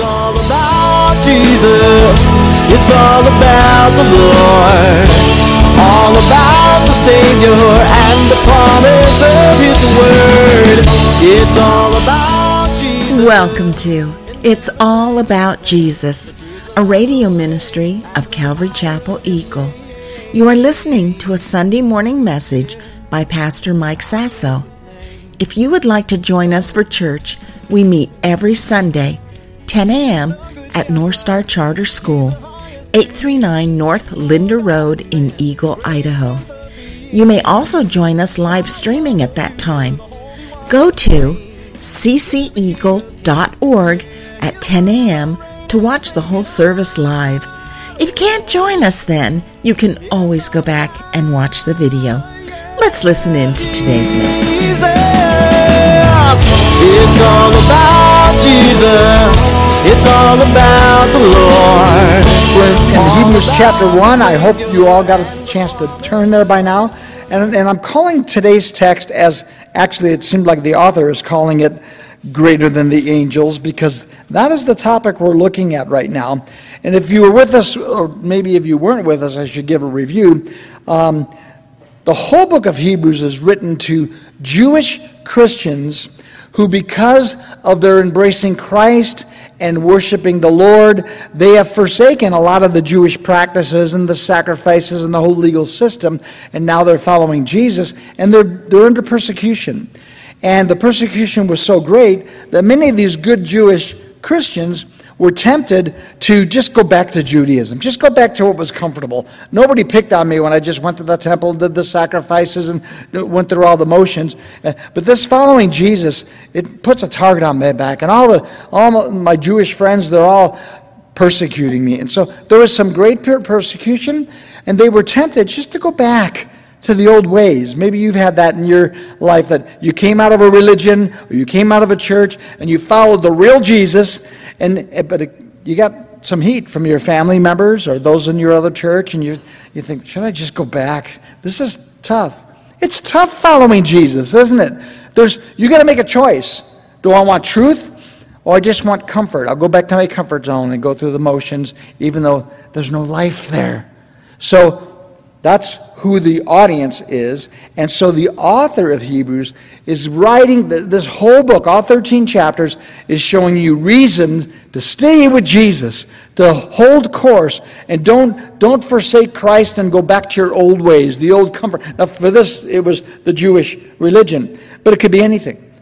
It's all about Jesus. It's all about the Lord. All about the Savior and the promise of His Word. It's all about Jesus. Welcome to It's All About Jesus, a radio ministry of Calvary Chapel Eagle. You are listening to a Sunday morning message by Pastor Mike Sasso. If you would like to join us for church, we meet every Sunday, 10 a.m. at North Star Charter School, 839 North Linder Road in Eagle, Idaho. You may also join us live streaming at that time. Go to cceagle.org at 10 a.m. to watch the whole service live. If you can't join us then, you can always go back and watch the video. Let's listen in to today's lesson. It's all about Jesus. It's all about the Lord. in Hebrews chapter 1. I hope you all got a chance to turn there by now. And, and I'm calling today's text as actually it seemed like the author is calling it greater than the angels because that is the topic we're looking at right now. And if you were with us, or maybe if you weren't with us, I should give a review. Um, the whole book of Hebrews is written to Jewish Christians who, because of their embracing Christ and worshiping the Lord, they have forsaken a lot of the Jewish practices and the sacrifices and the whole legal system, and now they're following Jesus, and they're, they're under persecution. And the persecution was so great that many of these good Jewish Christians were tempted to just go back to Judaism, just go back to what was comfortable. Nobody picked on me when I just went to the temple, did the sacrifices, and went through all the motions. Uh, but this following Jesus, it puts a target on my back. And all, the, all my Jewish friends, they're all persecuting me. And so there was some great persecution, and they were tempted just to go back to the old ways. Maybe you've had that in your life that you came out of a religion or you came out of a church and you followed the real Jesus and eh, but you got some heat from your family members or those in your other church, and you you think, should I just go back? This is tough. It's tough following Jesus, isn't it? There's you got to make a choice. Do I want truth? Or I just want comfort. I'll go back to my comfort zone and go through the motions, even though there's no life there. So that's who the audience is. And so the author of Hebrews is writing this whole book, all 13 chapters, is showing you reasons to stay with Jesus, to hold course, and don't, don't forsake Christ and go back to your old ways, the old comfort. Now, for this, it was the Jewish religion, but it could be anything.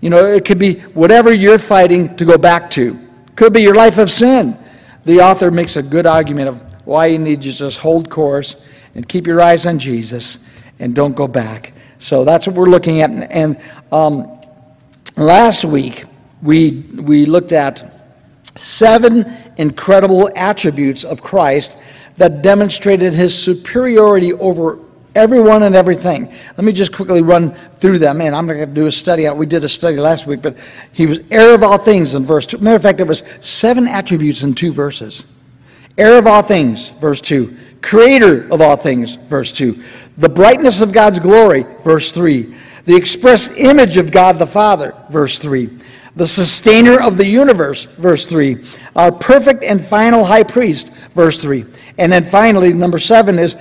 You know, it could be whatever you're fighting to go back to. Could be your life of sin. The author makes a good argument of why you need to just hold course and keep your eyes on Jesus and don't go back. So that's what we're looking at. And um, last week, we, we looked at seven incredible attributes of Christ that demonstrated his superiority over everyone and everything. Let me just quickly run through them, and I'm going to do a study. We did a study last week, but he was heir of all things in verse 2. Matter of fact, it was seven attributes in two verses. Heir of all things, verse 2 creator of all things, verse 2. The brightness of God's glory, verse 3. The express image of God the Father, verse 3. The sustainer of the universe, verse 3. Our perfect and final high priest, verse 3. And then finally, number 7 is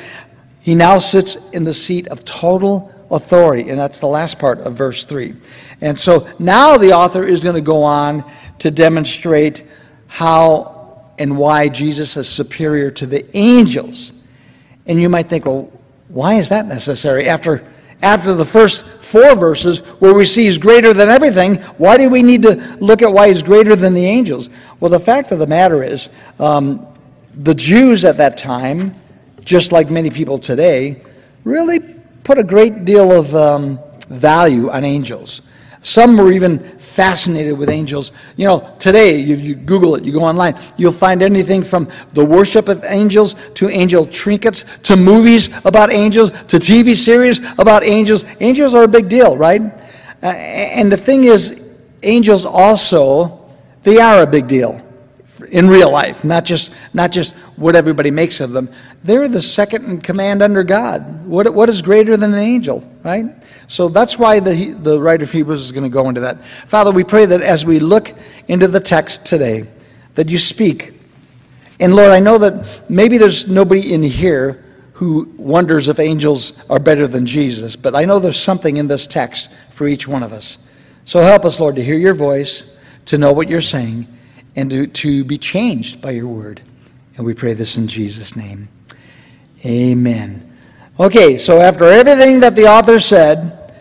he now sits in the seat of total authority. And that's the last part of verse 3. And so now the author is going to go on to demonstrate how and why Jesus is superior to the angels. And you might think, well, why is that necessary? After, after the first four verses, where we see he's greater than everything, why do we need to look at why he's greater than the angels? Well, the fact of the matter is, um, the Jews at that time, just like many people today, really put a great deal of um, value on angels. Some were even fascinated with angels. You know, today, you, you, Google it, you go online, you'll find anything from the worship of angels to angel trinkets to movies about angels to TV series about angels. Angels are a big deal, right? Uh, and the thing is, angels also, they are a big deal in real life, not just, not just what everybody makes of them. They're the second in command under God. What, what is greater than an angel, right? So that's why the, the writer of Hebrews is going to go into that. Father, we pray that as we look into the text today, that you speak. And Lord, I know that maybe there's nobody in here who wonders if angels are better than Jesus, but I know there's something in this text for each one of us. So help us, Lord, to hear your voice, to know what you're saying, and to, to be changed by your word. And we pray this in Jesus' name. Amen. Okay, so after everything that the author said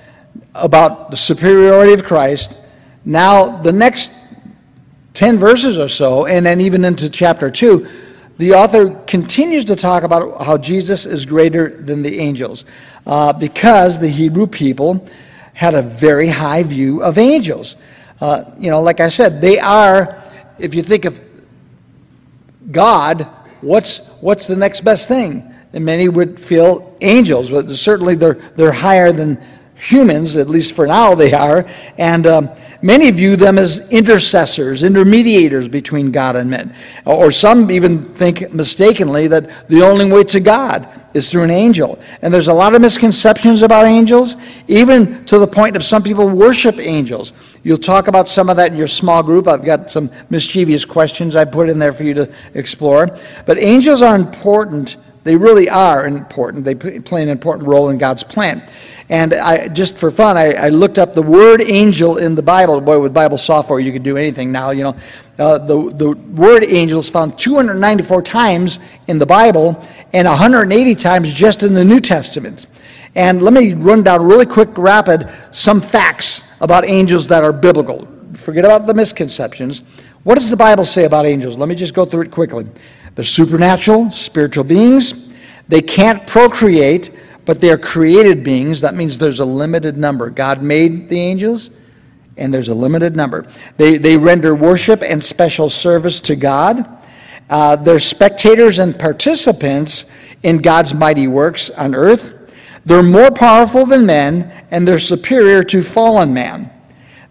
about the superiority of Christ, now the next 10 verses or so, and then even into chapter 2, the author continues to talk about how Jesus is greater than the angels uh, because the Hebrew people had a very high view of angels. Uh, you know, like I said, they are, if you think of God, what's, what's the next best thing? And many would feel angels, but certainly they're, they're higher than humans, at least for now they are. And um, many view them as intercessors, intermediators between God and men. Or some even think mistakenly that the only way to God is through an angel. And there's a lot of misconceptions about angels, even to the point of some people worship angels. You'll talk about some of that in your small group. I've got some mischievous questions I put in there for you to explore. But angels are important. They really are important. They play an important role in God's plan. And I, just for fun, I, I, looked up the word angel in the Bible. Boy, with Bible software, you could do anything now. You know, uh, the the word angel is found 294 times in the Bible and 180 times just in the New Testament. And let me run down really quick, rapid, some facts about angels that are biblical. Forget about the misconceptions. What does the Bible say about angels? Let me just go through it quickly. They're supernatural, spiritual beings. They can't procreate but they are created beings. That means there's a limited number. God made the angels, and there's a limited number. They, they render worship and special service to God. Uh, they're spectators and participants in God's mighty works on earth. They're more powerful than men, and they're superior to fallen man.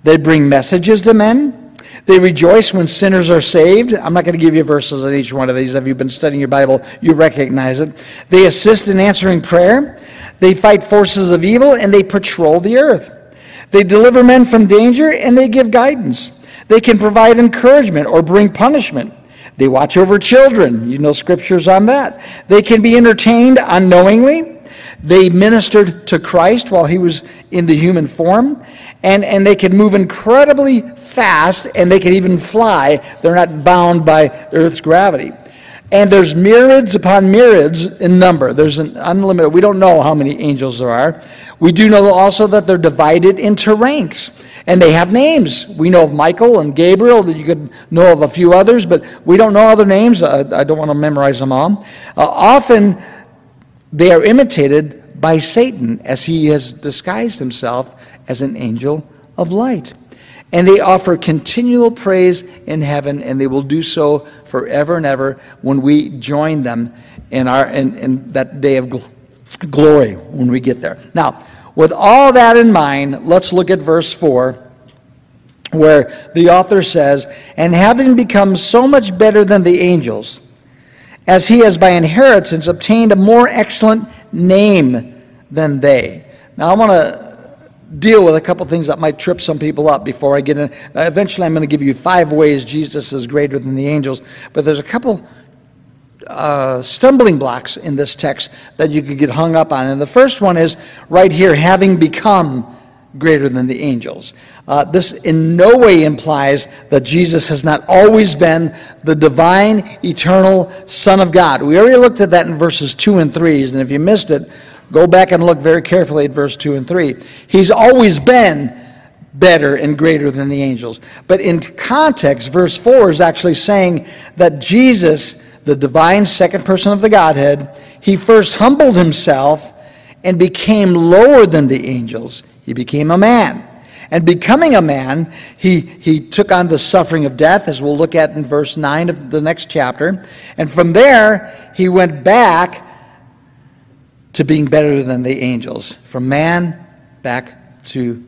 They bring messages to men. They rejoice when sinners are saved. I'm not going to give you verses on each one of these. If you've been studying your Bible, you recognize it. They assist in answering prayer. They fight forces of evil and they patrol the earth. They deliver men from danger and they give guidance. They can provide encouragement or bring punishment. They watch over children. You know scriptures on that. They can be entertained unknowingly. They ministered to Christ while he was in the human form. And, and they can move incredibly fast and they can even fly. They're not bound by Earth's gravity. And there's myriads upon myriads in number. There's an unlimited, we don't know how many angels there are. We do know also that they're divided into ranks. And they have names. We know of Michael and Gabriel, you could know of a few others, but we don't know other names. I, I don't want to memorize them all. Uh, often they are imitated by Satan as he has disguised himself as an angel of light. And they offer continual praise in heaven, and they will do so forever and ever when we join them in, our, in, in that day of gl- glory when we get there. Now, with all that in mind, let's look at verse 4, where the author says, And having become so much better than the angels, as he has by inheritance obtained a more excellent name than they. Now, I want to deal with a couple things that might trip some people up before I get in. Uh, eventually, I'm going to give you five ways Jesus is greater than the angels, but there's a couple uh, stumbling blocks in this text that you could get hung up on. And the first one is right here, having become greater than the angels. Uh, this in no way implies that Jesus has not always been the divine, eternal Son of God. We already looked at that in verses 2 and 3, and if you missed it, Go back and look very carefully at verse 2 and 3. He's always been better and greater than the angels. But in context, verse 4 is actually saying that Jesus, the divine second person of the Godhead, he first humbled himself and became lower than the angels. He became a man. And becoming a man, he, he took on the suffering of death, as we'll look at in verse 9 of the next chapter. And from there, he went back to being better than the angels, from man back to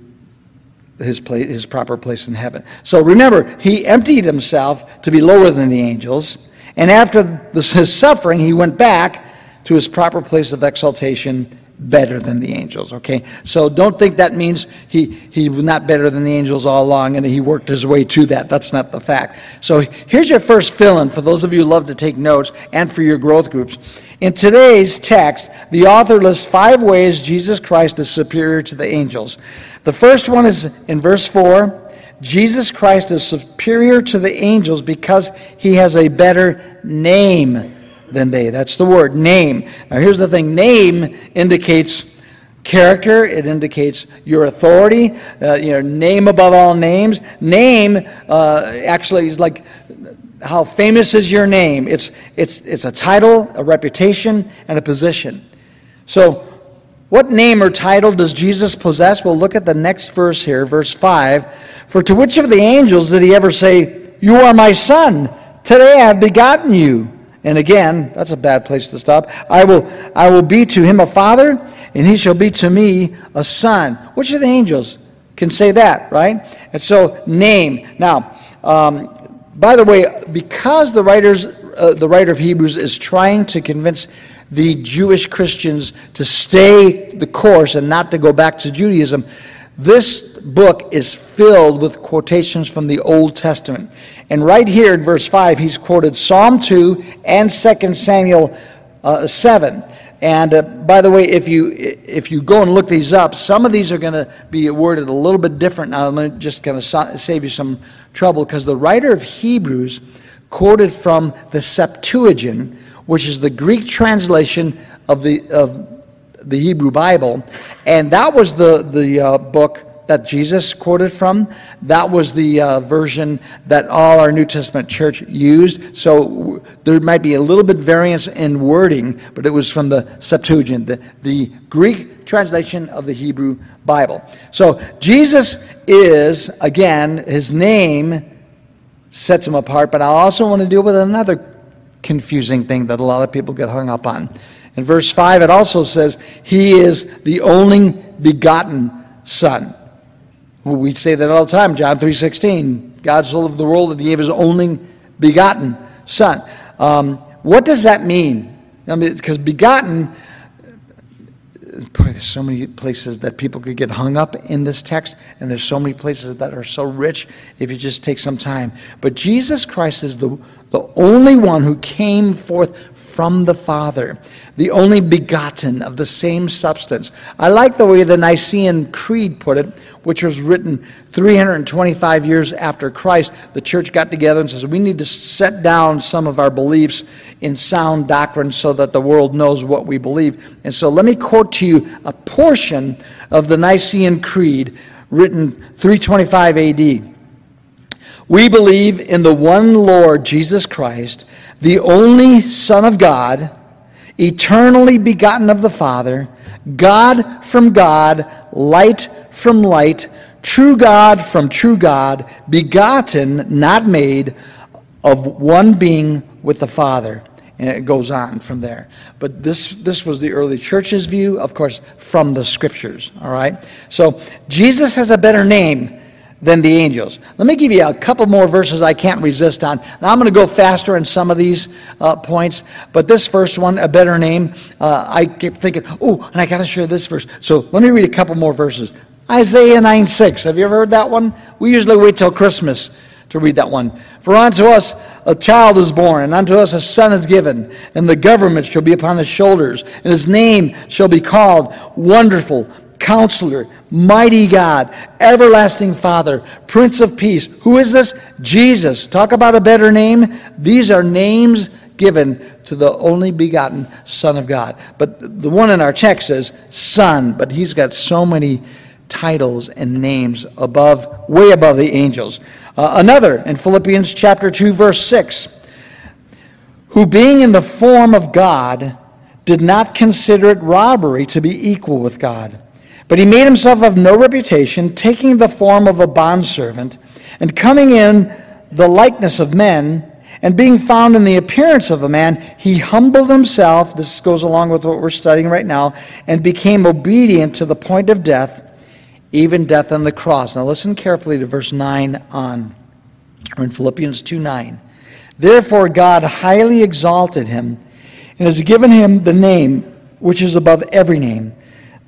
his, place, his proper place in heaven. So remember, he emptied himself to be lower than the angels, and after this, his suffering, he went back to his proper place of exaltation, better than the angels, okay? So don't think that means he, he was not better than the angels all along and he worked his way to that. That's not the fact. So here's your first fill in for those of you who love to take notes and for your growth groups. In today's text, the author lists five ways Jesus Christ is superior to the angels. The first one is in verse 4 Jesus Christ is superior to the angels because he has a better name than they. That's the word, name. Now, here's the thing name indicates character, it indicates your authority, uh, your name above all names. Name uh, actually is like how famous is your name? It's, it's, it's a title, a reputation, and a position. So, what name or title does Jesus possess? Well, look at the next verse here, verse 5. For to which of the angels did he ever say, You are my son? Today I have begotten you. And again, that's a bad place to stop. I will, I will be to him a father, and he shall be to me a son. Which of the angels can say that, right? And so, name. Now, um, by the way, because the writers, uh, the writer of Hebrews is trying to convince the Jewish Christians to stay the course and not to go back to Judaism, this book is filled with quotations from the Old Testament. And right here in verse 5, he's quoted Psalm 2 and 2 Samuel uh, 7. And uh, by the way, if you if you go and look these up, some of these are going to be worded a little bit different. Now, I'm just going to of save you some trouble because the writer of Hebrews quoted from the Septuagint, which is the Greek translation of the of the Hebrew Bible, and that was the the uh, book that Jesus quoted from. That was the uh, version that all our New Testament church used. So w- there might be a little bit variance in wording, but it was from the Septuagint, the, the Greek translation of the Hebrew Bible. So Jesus is, again, his name sets him apart, but I also want to deal with another confusing thing that a lot of people get hung up on. In verse 5, it also says, He is the only begotten Son. We say that all the time, John 3.16. God so loved the world that he gave his only begotten son. Um, what does that mean? I mean, because begotten, boy, there's so many places that people could get hung up in this text, and there's so many places that are so rich if you just take some time. But Jesus Christ is the, the only one who came forth from the Father, the only begotten of the same substance. I like the way the Nicene Creed put it, which was written 325 years after Christ. The church got together and says, We need to set down some of our beliefs in sound doctrine so that the world knows what we believe. And so let me quote to you a portion of the Nicene Creed written 325 AD. We believe in the one Lord Jesus Christ, the only Son of God, eternally begotten of the Father, God from God, light from light, true God from true God, begotten, not made, of one being with the Father. And it goes on from there. But this, this was the early church's view, of course, from the scriptures. All right? So Jesus has a better name than the angels. Let me give you a couple more verses I can't resist on. Now, I'm going to go faster in some of these uh, points, but this first one, a better name, uh, I keep thinking, oh, and I got to share this verse. So let me read a couple more verses. Isaiah 9 6. Have you ever heard that one? We usually wait till Christmas to read that one. For unto us a child is born, and unto us a son is given, and the government shall be upon his shoulders, and his name shall be called Wonderful Counselor, Mighty God, Everlasting Father, Prince of Peace. Who is this? Jesus. Talk about a better name. These are names given to the only begotten Son of God. But the one in our text says Son, but he's got so many titles and names above, way above the angels. Uh, another in Philippians chapter 2, verse 6, who being in the form of God, did not consider it robbery to be equal with God but he made himself of no reputation, taking the form of a bondservant, and coming in the likeness of men, and being found in the appearance of a man, he humbled himself. This goes along with what we're studying right now, and became obedient to the point of death, even death on the cross. Now listen carefully to verse 9 on, or in Philippians 2 9. Therefore, God highly exalted him and has given him the name which is above every name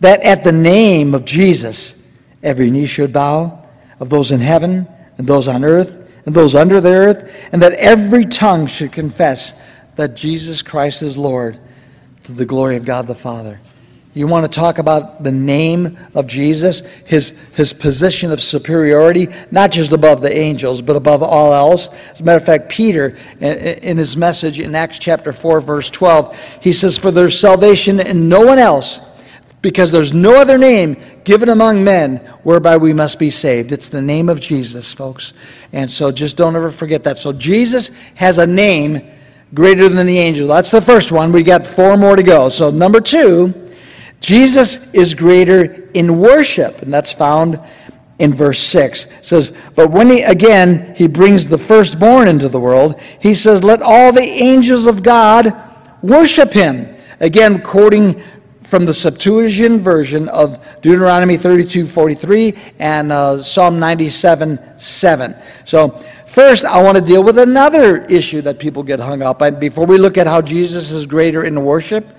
that at the name of Jesus, every knee should bow, of those in heaven, and those on earth, and those under the earth, and that every tongue should confess that Jesus Christ is Lord to the glory of God the Father. You want to talk about the name of Jesus, his, his position of superiority, not just above the angels, but above all else. As a matter of fact, Peter, in his message in Acts chapter 4, verse 12, he says, For there's salvation in no one else, because there's no other name given among men whereby we must be saved. It's the name of Jesus, folks. And so just don't ever forget that. So Jesus has a name greater than the angel. That's the first one. We got four more to go. So, number two, Jesus is greater in worship, and that's found in verse 6. It says, But when he, again, he brings the firstborn into the world, he says, Let all the angels of God worship him. Again, quoting from the Septuagint version of Deuteronomy 32 43 and uh, Psalm 97 7. So, first, I want to deal with another issue that people get hung up on before we look at how Jesus is greater in worship.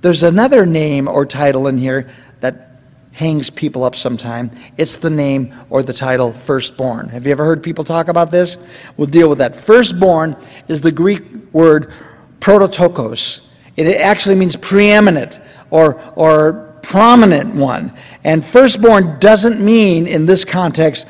There's another name or title in here that hangs people up sometime. It's the name or the title firstborn. Have you ever heard people talk about this? We'll deal with that. Firstborn is the Greek word prototokos. It actually means preeminent or, or prominent one. And firstborn doesn't mean, in this context,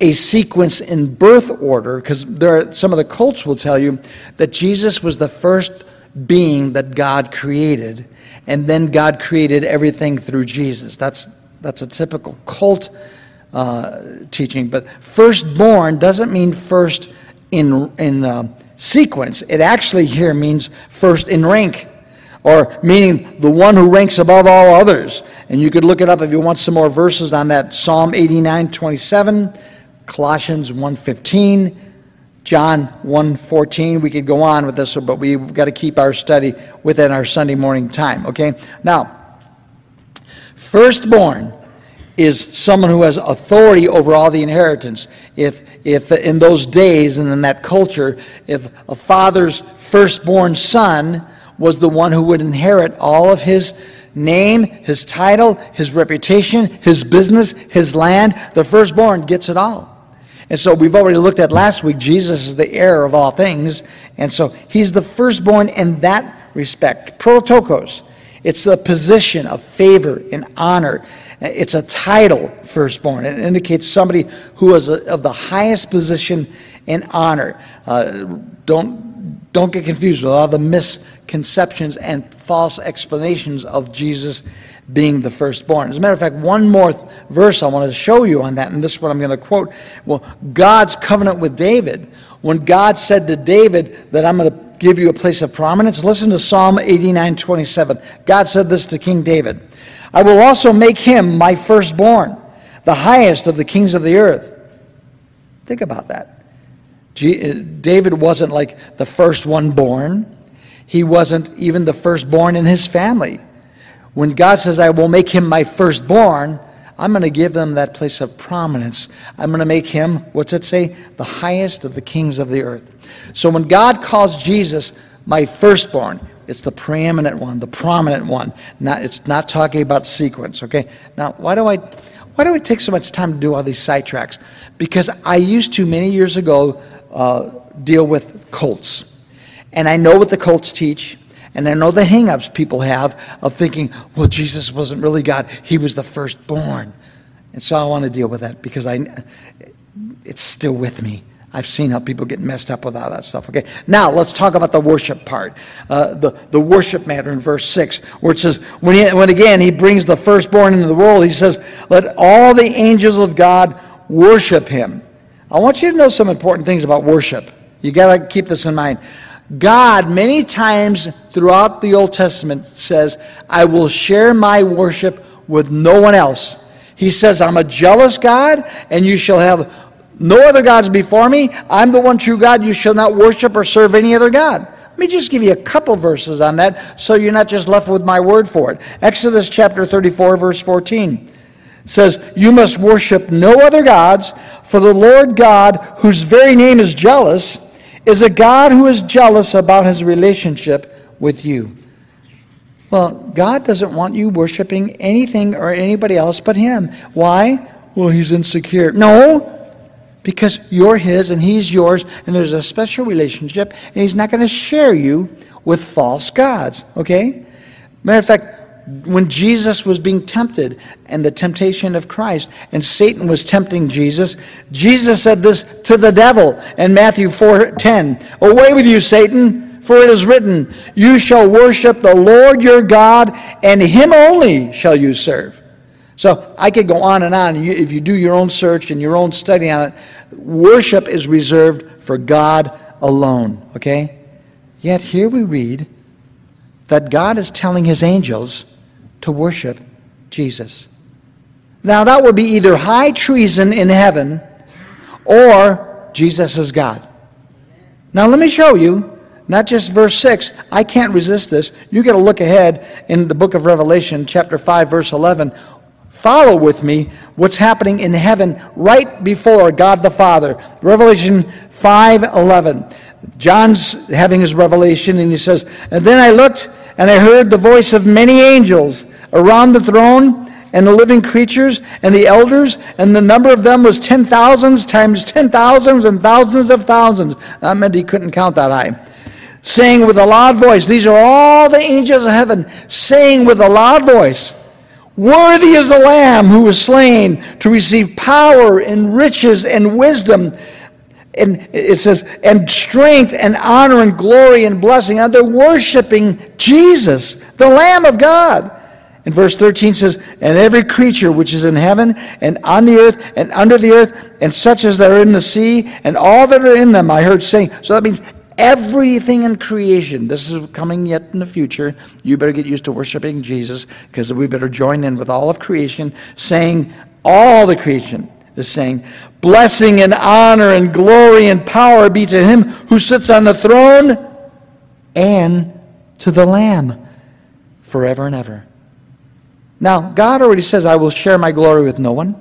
a sequence in birth order, because there are, some of the cults will tell you that Jesus was the first being that God created, and then God created everything through Jesus. That's, that's a typical cult uh, teaching. But firstborn doesn't mean first in, in uh, sequence, it actually here means first in rank. Or meaning the one who ranks above all others. And you could look it up if you want some more verses on that. Psalm 89 27, Colossians 1 15, John 1:14. We could go on with this, but we've got to keep our study within our Sunday morning time, okay? Now, firstborn is someone who has authority over all the inheritance. If if in those days and in that culture, if a father's firstborn son was the one who would inherit all of his name, his title, his reputation, his business, his land, the firstborn gets it all. And so we've already looked at last week, Jesus is the heir of all things. And so he's the firstborn in that respect. Protokos. It's a position of favor and honor. It's a title, firstborn. It indicates somebody who is a, of the highest position and honor. Uh, don't, don't get confused with all the misconceptions and false explanations of Jesus being the firstborn. As a matter of fact, one more th- verse I want to show you on that, and this is what I'm going to quote. Well, God's covenant with David, when God said to David that I'm going to give you a place of prominence, listen to Psalm 89 27. God said this to King David I will also make him my firstborn, the highest of the kings of the earth. Think about that. Uh, David wasn't like the first one born. He wasn't even the firstborn in his family. When God says, I will make him my firstborn, I'm going to give them that place of prominence. I'm going to make him, what's it say? The highest of the kings of the earth. So when God calls Jesus my firstborn, it's the preeminent one, the prominent one. Not, it's not talking about sequence, okay? Now, why do I why do I take so much time to do all these sidetracks? Because I used to, many years ago, uh, deal with cults. And I know what the cults teach. And I know the hangups people have of thinking, well, Jesus wasn't really God, he was the firstborn. And so I want to deal with that because I, it's still with me. I've seen how people get messed up with all that stuff. Okay, now let's talk about the worship part, uh, the the worship matter in verse six, where it says, when he, when again he brings the firstborn into the world, he says, "Let all the angels of God worship him." I want you to know some important things about worship. You got to keep this in mind. God, many times throughout the Old Testament, says, I will share my worship with no one else. He says, I'm a jealous God, and you shall have no other gods before me. I'm the one true God. You shall not worship or serve any other God. Let me just give you a couple verses on that so you're not just left with my word for it. Exodus chapter 34, verse 14 says, You must worship no other gods, for the Lord God, whose very name is jealous, is a God who is jealous about his relationship with you. Well, God doesn't want you worshiping anything or anybody else but Him. Why? Well, He's insecure. No, because you're His and He's yours, and there's a special relationship, and He's not going to share you with false gods, okay? Matter of fact, when Jesus was being tempted and the temptation of Christ, and Satan was tempting Jesus, Jesus said this to the devil in Matthew 4:10, "Away with you, Satan, for it is written, you shall worship the Lord your God, and him only shall you serve." So I could go on and on. If you do your own search and your own study on it, worship is reserved for God alone, okay? Yet here we read that God is telling his angels to worship Jesus. Now, that would be either high treason in heaven or Jesus is God. Now, let me show you, not just verse 6. I can't resist this. You got to look ahead in the book of Revelation, chapter 5, verse 11. Follow with me what's happening in heaven right before God the Father. Revelation 5 11. John's having his revelation, and he says, And then I looked, and I heard the voice of many angels around the throne and the living creatures and the elders, and the number of them was ten thousands times ten thousands and thousands of thousands. That meant he couldn't count that high. Saying with a loud voice, these are all the angels of heaven, saying with a loud voice, Worthy is the Lamb who was slain to receive power and riches and wisdom. And it says, and strength and honor and glory and blessing. And they're worshiping Jesus, the Lamb of God. And verse 13 says, And every creature which is in heaven and on the earth and under the earth, and such as are in the sea, and all that are in them, I heard saying. So that means everything in creation. This is coming yet in the future. You better get used to worshiping Jesus because we better join in with all of creation, saying, All the creation is saying, Blessing and honor and glory and power be to him who sits on the throne and to the Lamb forever and ever. Now, God already says, I will share my glory with no one.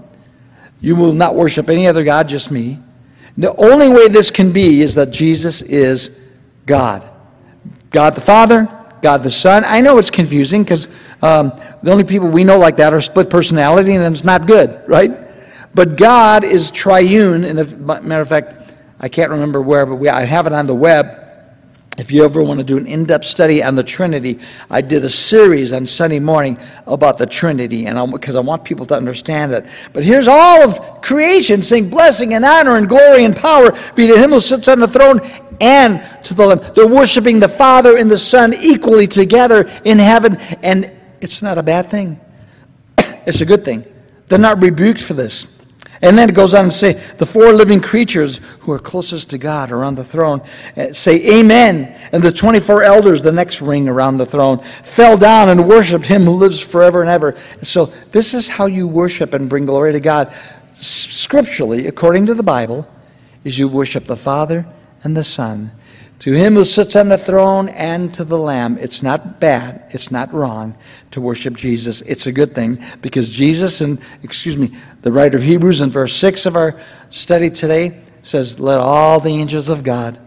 You will not worship any other God, just me. The only way this can be is that Jesus is God. God the Father, God the Son. I know it's confusing because um, the only people we know like that are split personality, and it's not good, right? But God is triune. And if, matter of fact, I can't remember where, but we, I have it on the web. If you ever want to do an in depth study on the Trinity, I did a series on Sunday morning about the Trinity, and because I, I want people to understand it. But here's all of creation saying, Blessing and honor and glory and power be to him who sits on the throne and to the Lamb. They're worshiping the Father and the Son equally together in heaven, and it's not a bad thing. it's a good thing. They're not rebuked for this. And then it goes on to say, the four living creatures who are closest to God around the throne eh, say, Amen. And the 24 elders, the next ring around the throne, fell down and worshiped him who lives forever and ever. So this is how you worship and bring glory to God. Scripturally, according to the Bible, is you worship the Father and the Son to him who sits on the throne and to the Lamb. It's not bad, it's not wrong to worship Jesus. It's a good thing because Jesus, and excuse me, the writer of Hebrews in verse 6 of our study today says, Let all the angels of God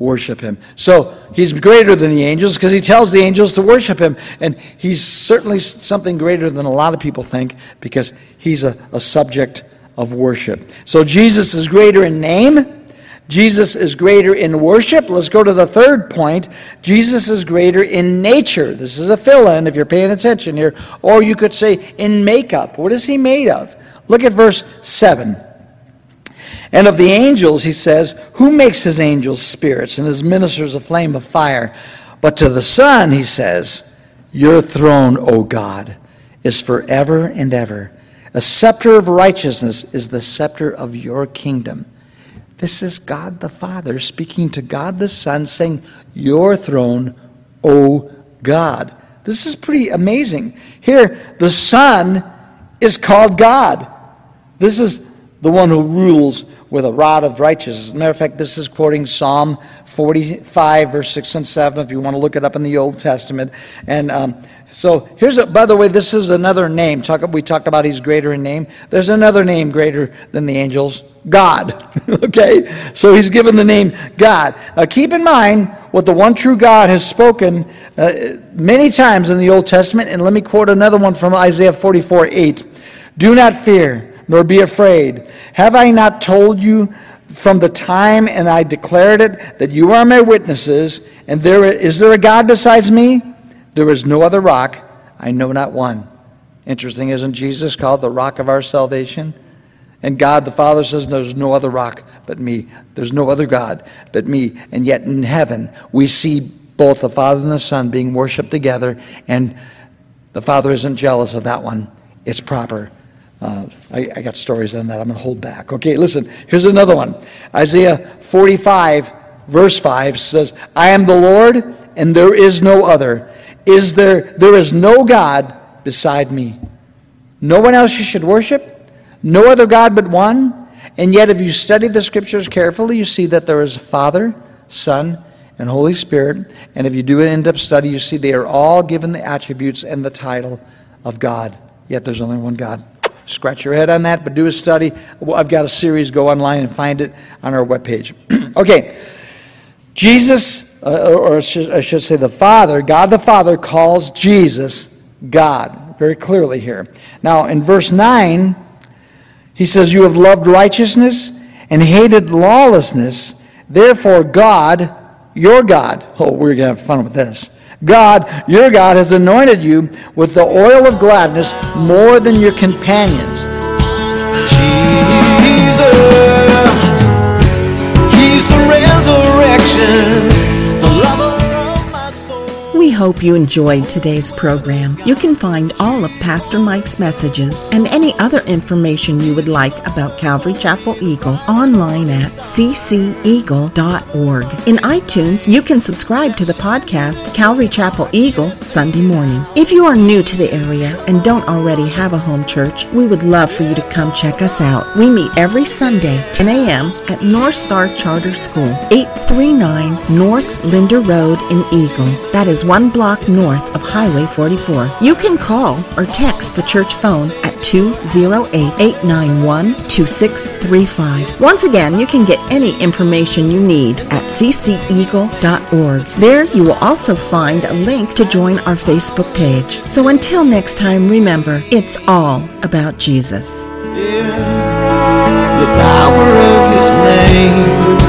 worship him. So he's greater than the angels because he tells the angels to worship him. And he's certainly something greater than a lot of people think because he's a, a subject of worship. So Jesus is greater in name. Jesus is greater in worship. Let's go to the third point. Jesus is greater in nature. This is a fill in if you're paying attention here. Or you could say in makeup. What is he made of? Look at verse 7. And of the angels, he says, Who makes his angels spirits and his ministers a flame of fire? But to the Son, he says, Your throne, O God, is forever and ever. A scepter of righteousness is the scepter of your kingdom. This is God the Father speaking to God the Son, saying, Your throne, O God. This is pretty amazing. Here, the Son is called God. This is the one who rules with a rod of righteousness. As a matter of fact, this is quoting Psalm 45, verse 6 and 7, if you want to look it up in the Old Testament. And um, so here's, a, by the way, this is another name. Talk, we talked about he's greater in name. There's another name greater than the angels God. okay? So he's given the name God. Now keep in mind what the one true God has spoken uh, many times in the Old Testament. And let me quote another one from Isaiah 44 8. Do not fear, nor be afraid. Have I not told you from the time and I declared it that you are my witnesses, and there is there a God besides me? There is no other rock, I know not one. Interesting, isn't Jesus called the rock of our salvation? And God the Father says, There's no other rock but me. There's no other God but me. And yet in heaven, we see both the Father and the Son being worshiped together, and the Father isn't jealous of that one. It's proper. Uh, I, I, got stories on that I'm going to hold back. Okay, listen, here's another one. Isaiah 45, verse 5 says, I am the Lord, and there is no other. Is there, there is no God beside me. No one else you should worship, no other God but one. And yet, if you study the scriptures carefully, you see that there is a Father, Son, and Holy Spirit. And if you do an in depth study, you see they are all given the attributes and the title of God. Yet there's only one God scratch your head on that, but do a study. I've got a series. Go online and find it on our webpage. okay. Jesus, uh, or I should say the Father, God the Father calls Jesus God very clearly here. Now, in verse 9, he says, You have loved righteousness and hated lawlessness. Therefore, God, your God, oh, we're going to have fun with this God, your God, has anointed you with the oil of gladness more than your companions. Jesus, He's the resurrection, hope you enjoyed today's program. You can find all of Pastor Mike's messages and any other information you would like about Calvary Chapel Eagle online at cceagle.org. In iTunes, you can subscribe to the podcast Calvary Chapel Eagle Sunday morning. If you are new to the area and don't already have a home church, we would love for you to come check us out. We meet every Sunday, 10 a.m. at North Star Charter School, 839 North Linder Road in Eagle. That is one block north of Highway 44. You can call or text the church phone at 208-891-2635. Once again, you can get any information you need at cceagle.org. There you will also find a link to join our Facebook page. So until next time, remember, it's all about Jesus. Yeah, the power of his name